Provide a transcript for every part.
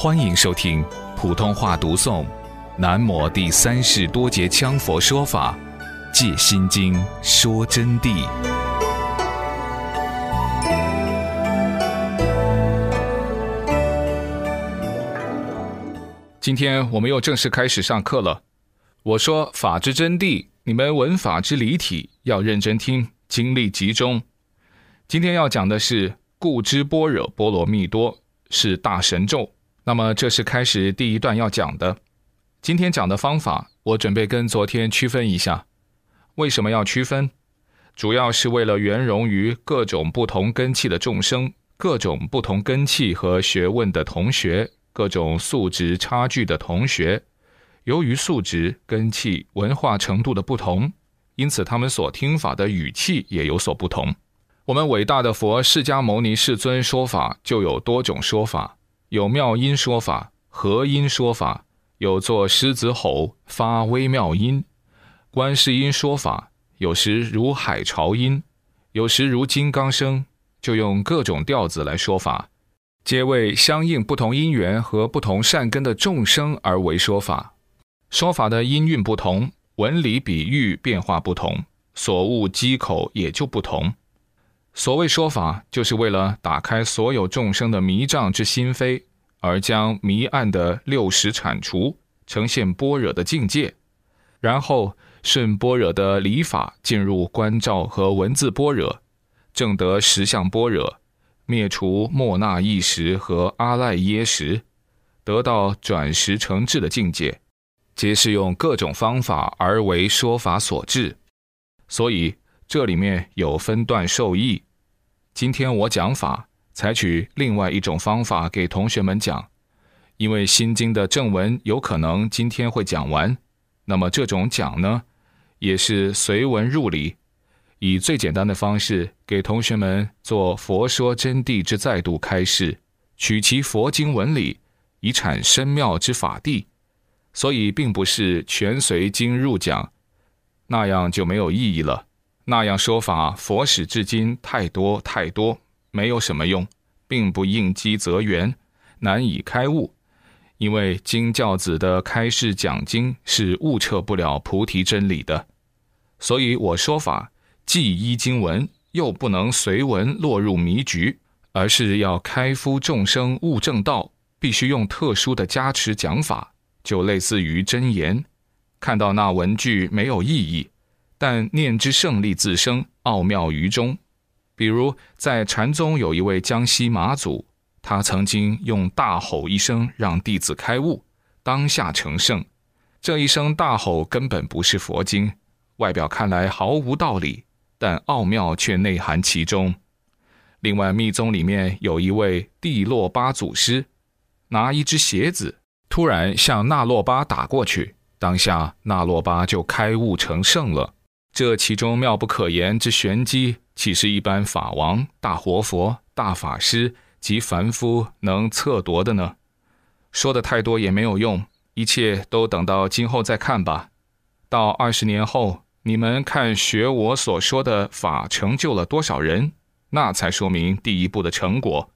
欢迎收听普通话读诵《南摩第三世多杰羌佛说法·借心经说真谛》。今天我们又正式开始上课了。我说法之真谛，你们闻法之离体，要认真听，精力集中。今天要讲的是故知般若波罗蜜多是大神咒。那么这是开始第一段要讲的。今天讲的方法，我准备跟昨天区分一下。为什么要区分？主要是为了圆融于各种不同根器的众生，各种不同根器和学问的同学，各种素质差距的同学。由于素质、根器、文化程度的不同，因此他们所听法的语气也有所不同。我们伟大的佛释迦牟尼世尊说法就有多种说法。有妙音说法、和音说法，有作狮子吼发微妙音；观世音说法，有时如海潮音，有时如金刚声，就用各种调子来说法，皆为相应不同因缘和不同善根的众生而为说法。说法的音韵不同，文理比喻变化不同，所悟机口也就不同。所谓说法，就是为了打开所有众生的迷障之心扉，而将迷暗的六识铲除，呈现般若的境界，然后顺般若的理法进入观照和文字般若，正得实相般若，灭除莫那意识和阿赖耶识，得到转识成智的境界，皆是用各种方法而为说法所致。所以这里面有分段受益。今天我讲法，采取另外一种方法给同学们讲，因为《心经》的正文有可能今天会讲完，那么这种讲呢，也是随文入理，以最简单的方式给同学们做佛说真谛之再度开示，取其佛经文理，以产深妙之法谛，所以并不是全随经入讲，那样就没有意义了。那样说法，佛史至今太多太多，没有什么用，并不应机则圆，难以开悟。因为经教子的开示讲经是悟彻不了菩提真理的，所以我说法既依经文，又不能随文落入迷局，而是要开敷众生悟正道，必须用特殊的加持讲法，就类似于真言。看到那文句没有意义。但念之胜利自生，奥妙于中。比如在禅宗有一位江西马祖，他曾经用大吼一声让弟子开悟，当下成圣。这一声大吼根本不是佛经，外表看来毫无道理，但奥妙却内含其中。另外密宗里面有一位帝洛巴祖师，拿一只鞋子突然向那洛巴打过去，当下那洛巴就开悟成圣了。这其中妙不可言之玄机，岂是一般法王、大活佛、大法师及凡夫能测夺的呢？说的太多也没有用，一切都等到今后再看吧。到二十年后，你们看学我所说的法成就了多少人，那才说明第一步的成果。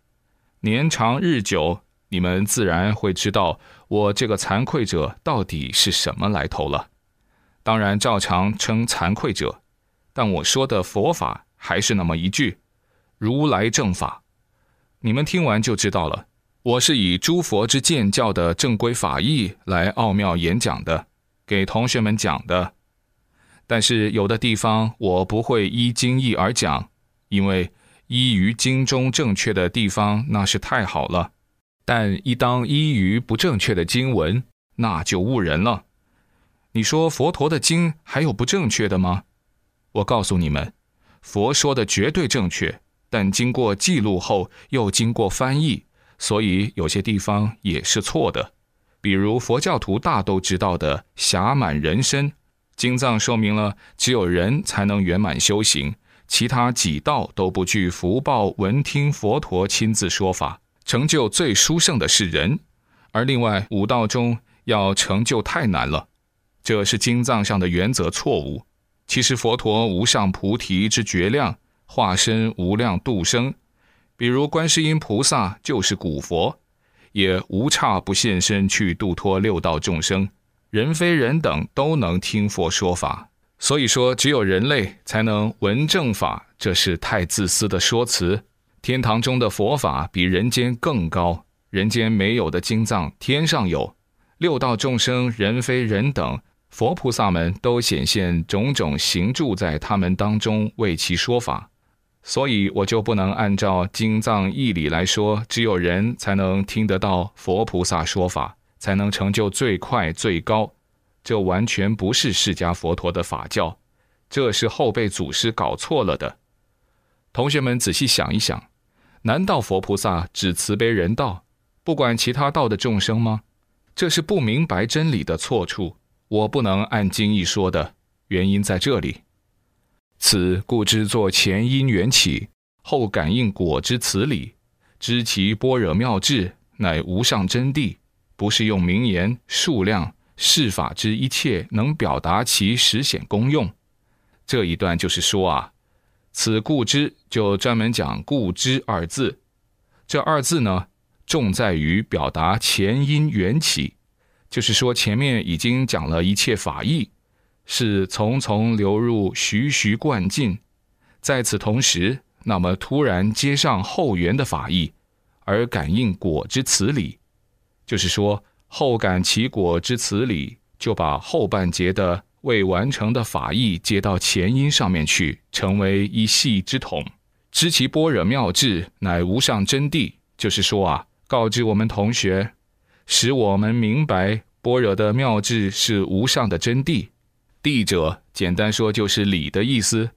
年长日久，你们自然会知道我这个惭愧者到底是什么来头了。当然，照常称惭愧者，但我说的佛法还是那么一句：如来正法。你们听完就知道了。我是以诸佛之见教的正规法义来奥妙演讲的，给同学们讲的。但是有的地方我不会依经义而讲，因为依于经中正确的地方那是太好了，但一当依于不正确的经文，那就误人了。你说佛陀的经还有不正确的吗？我告诉你们，佛说的绝对正确，但经过记录后又经过翻译，所以有些地方也是错的。比如佛教徒大都知道的“暇满人身”，经藏说明了只有人才能圆满修行，其他几道都不具福报。闻听佛陀亲自说法，成就最殊胜的是人，而另外五道中要成就太难了。这是经藏上的原则错误。其实佛陀无上菩提之觉量，化身无量度生。比如观世音菩萨就是古佛，也无差不现身去度脱六道众生，人非人等都能听佛说法。所以说，只有人类才能闻正法，这是太自私的说辞。天堂中的佛法比人间更高，人间没有的经藏，天上有。六道众生，人非人等，佛菩萨们都显现种种行住在他们当中，为其说法。所以我就不能按照经藏义理来说，只有人才能听得到佛菩萨说法，才能成就最快最高。这完全不是释迦佛陀的法教，这是后辈祖师搞错了的。同学们仔细想一想，难道佛菩萨只慈悲人道，不管其他道的众生吗？这是不明白真理的错处。我不能按经义说的原因在这里。此故知作前因缘起，后感应果之此理，知其般若妙智，乃无上真谛，不是用名言数量。事法之一切能表达其实显功用，这一段就是说啊，此故知就专门讲故知二字。这二字呢，重在于表达前因缘起，就是说前面已经讲了一切法义，是从从流入，徐徐灌进。在此同时，那么突然接上后缘的法义，而感应果之此理，就是说。后感其果之此理，就把后半节的未完成的法义接到前因上面去，成为一系之统。知其般若妙智，乃无上真谛。就是说啊，告知我们同学，使我们明白般若的妙智是无上的真谛。谛者，简单说就是理的意思。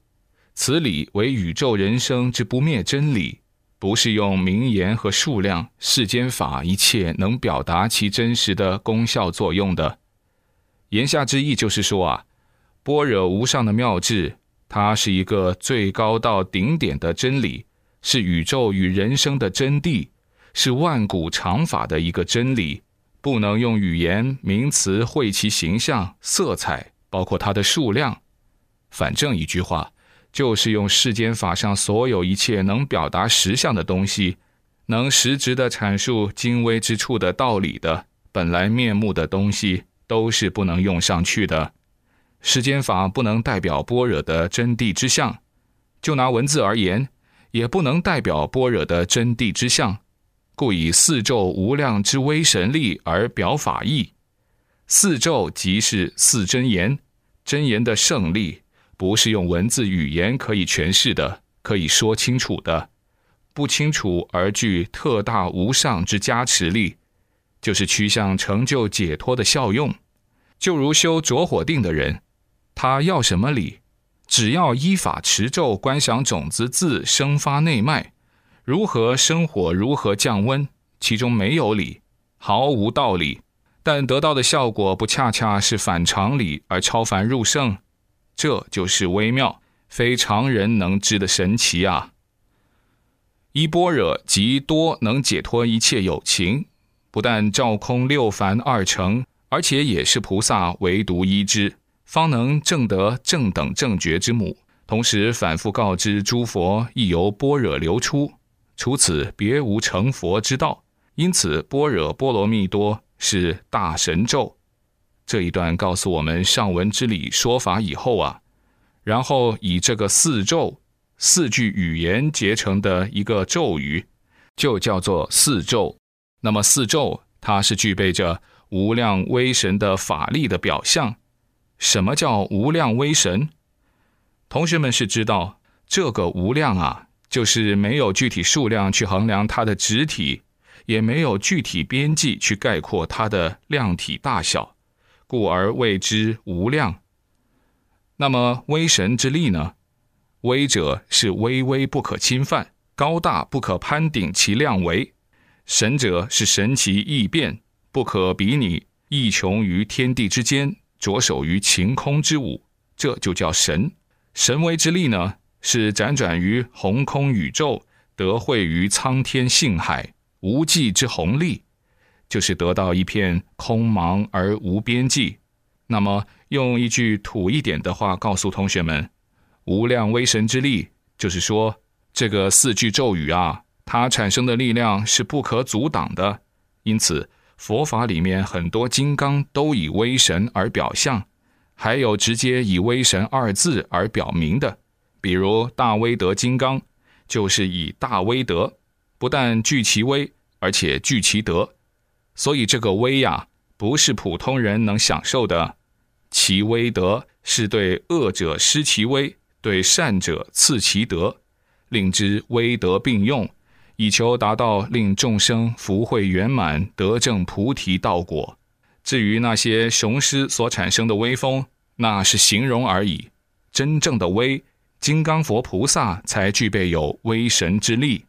此理为宇宙人生之不灭真理。不是用名言和数量、世间法一切能表达其真实的功效作用的。言下之意就是说啊，般若无上的妙智，它是一个最高到顶点的真理，是宇宙与人生的真谛，是万古常法的一个真理，不能用语言名词绘其形象、色彩，包括它的数量。反正一句话。就是用世间法上所有一切能表达实相的东西，能实质的阐述精微之处的道理的本来面目的东西，都是不能用上去的。世间法不能代表般若的真谛之相，就拿文字而言，也不能代表般若的真谛之相。故以四咒无量之威神力而表法义。四咒即是四真言，真言的胜利。不是用文字语言可以诠释的，可以说清楚的，不清楚而具特大无上之加持力，就是趋向成就解脱的效用。就如修着火定的人，他要什么理？只要依法持咒观想种子字生发内脉，如何生火，如何降温，其中没有理，毫无道理，但得到的效果不恰恰是反常理而超凡入圣？这就是微妙，非常人能知的神奇啊！一般若即多能解脱一切有情，不但照空六凡二乘，而且也是菩萨唯独一之，方能证得正等正觉之母。同时反复告知诸佛，亦由般若流出，除此别无成佛之道。因此，般若波罗蜜多是大神咒。这一段告诉我们上文之理说法以后啊，然后以这个四咒四句语言结成的一个咒语，就叫做四咒。那么四咒它是具备着无量威神的法力的表象。什么叫无量威神？同学们是知道这个无量啊，就是没有具体数量去衡量它的质体，也没有具体边际去概括它的量体大小。故而谓之无量。那么威神之力呢？威者是微微不可侵犯，高大不可攀顶其量为；神者是神奇异变，不可比拟，异穷于天地之间，着手于晴空之舞，这就叫神。神威之力呢，是辗转于宏空宇宙，得会于苍天性海，无际之宏力。就是得到一片空茫而无边际。那么，用一句土一点的话告诉同学们：无量威神之力，就是说这个四句咒语啊，它产生的力量是不可阻挡的，因此，佛法里面很多金刚都以威神而表象，还有直接以威神二字而表明的，比如大威德金刚，就是以大威德，不但具其威，而且具其德。所以这个威呀，不是普通人能享受的，其威德是对恶者施其威，对善者赐其德，令之威德并用。以求达到令众生福慧圆满、得证菩提道果。至于那些雄狮所产生的威风，那是形容而已。真正的威，金刚佛菩萨才具备有威神之力。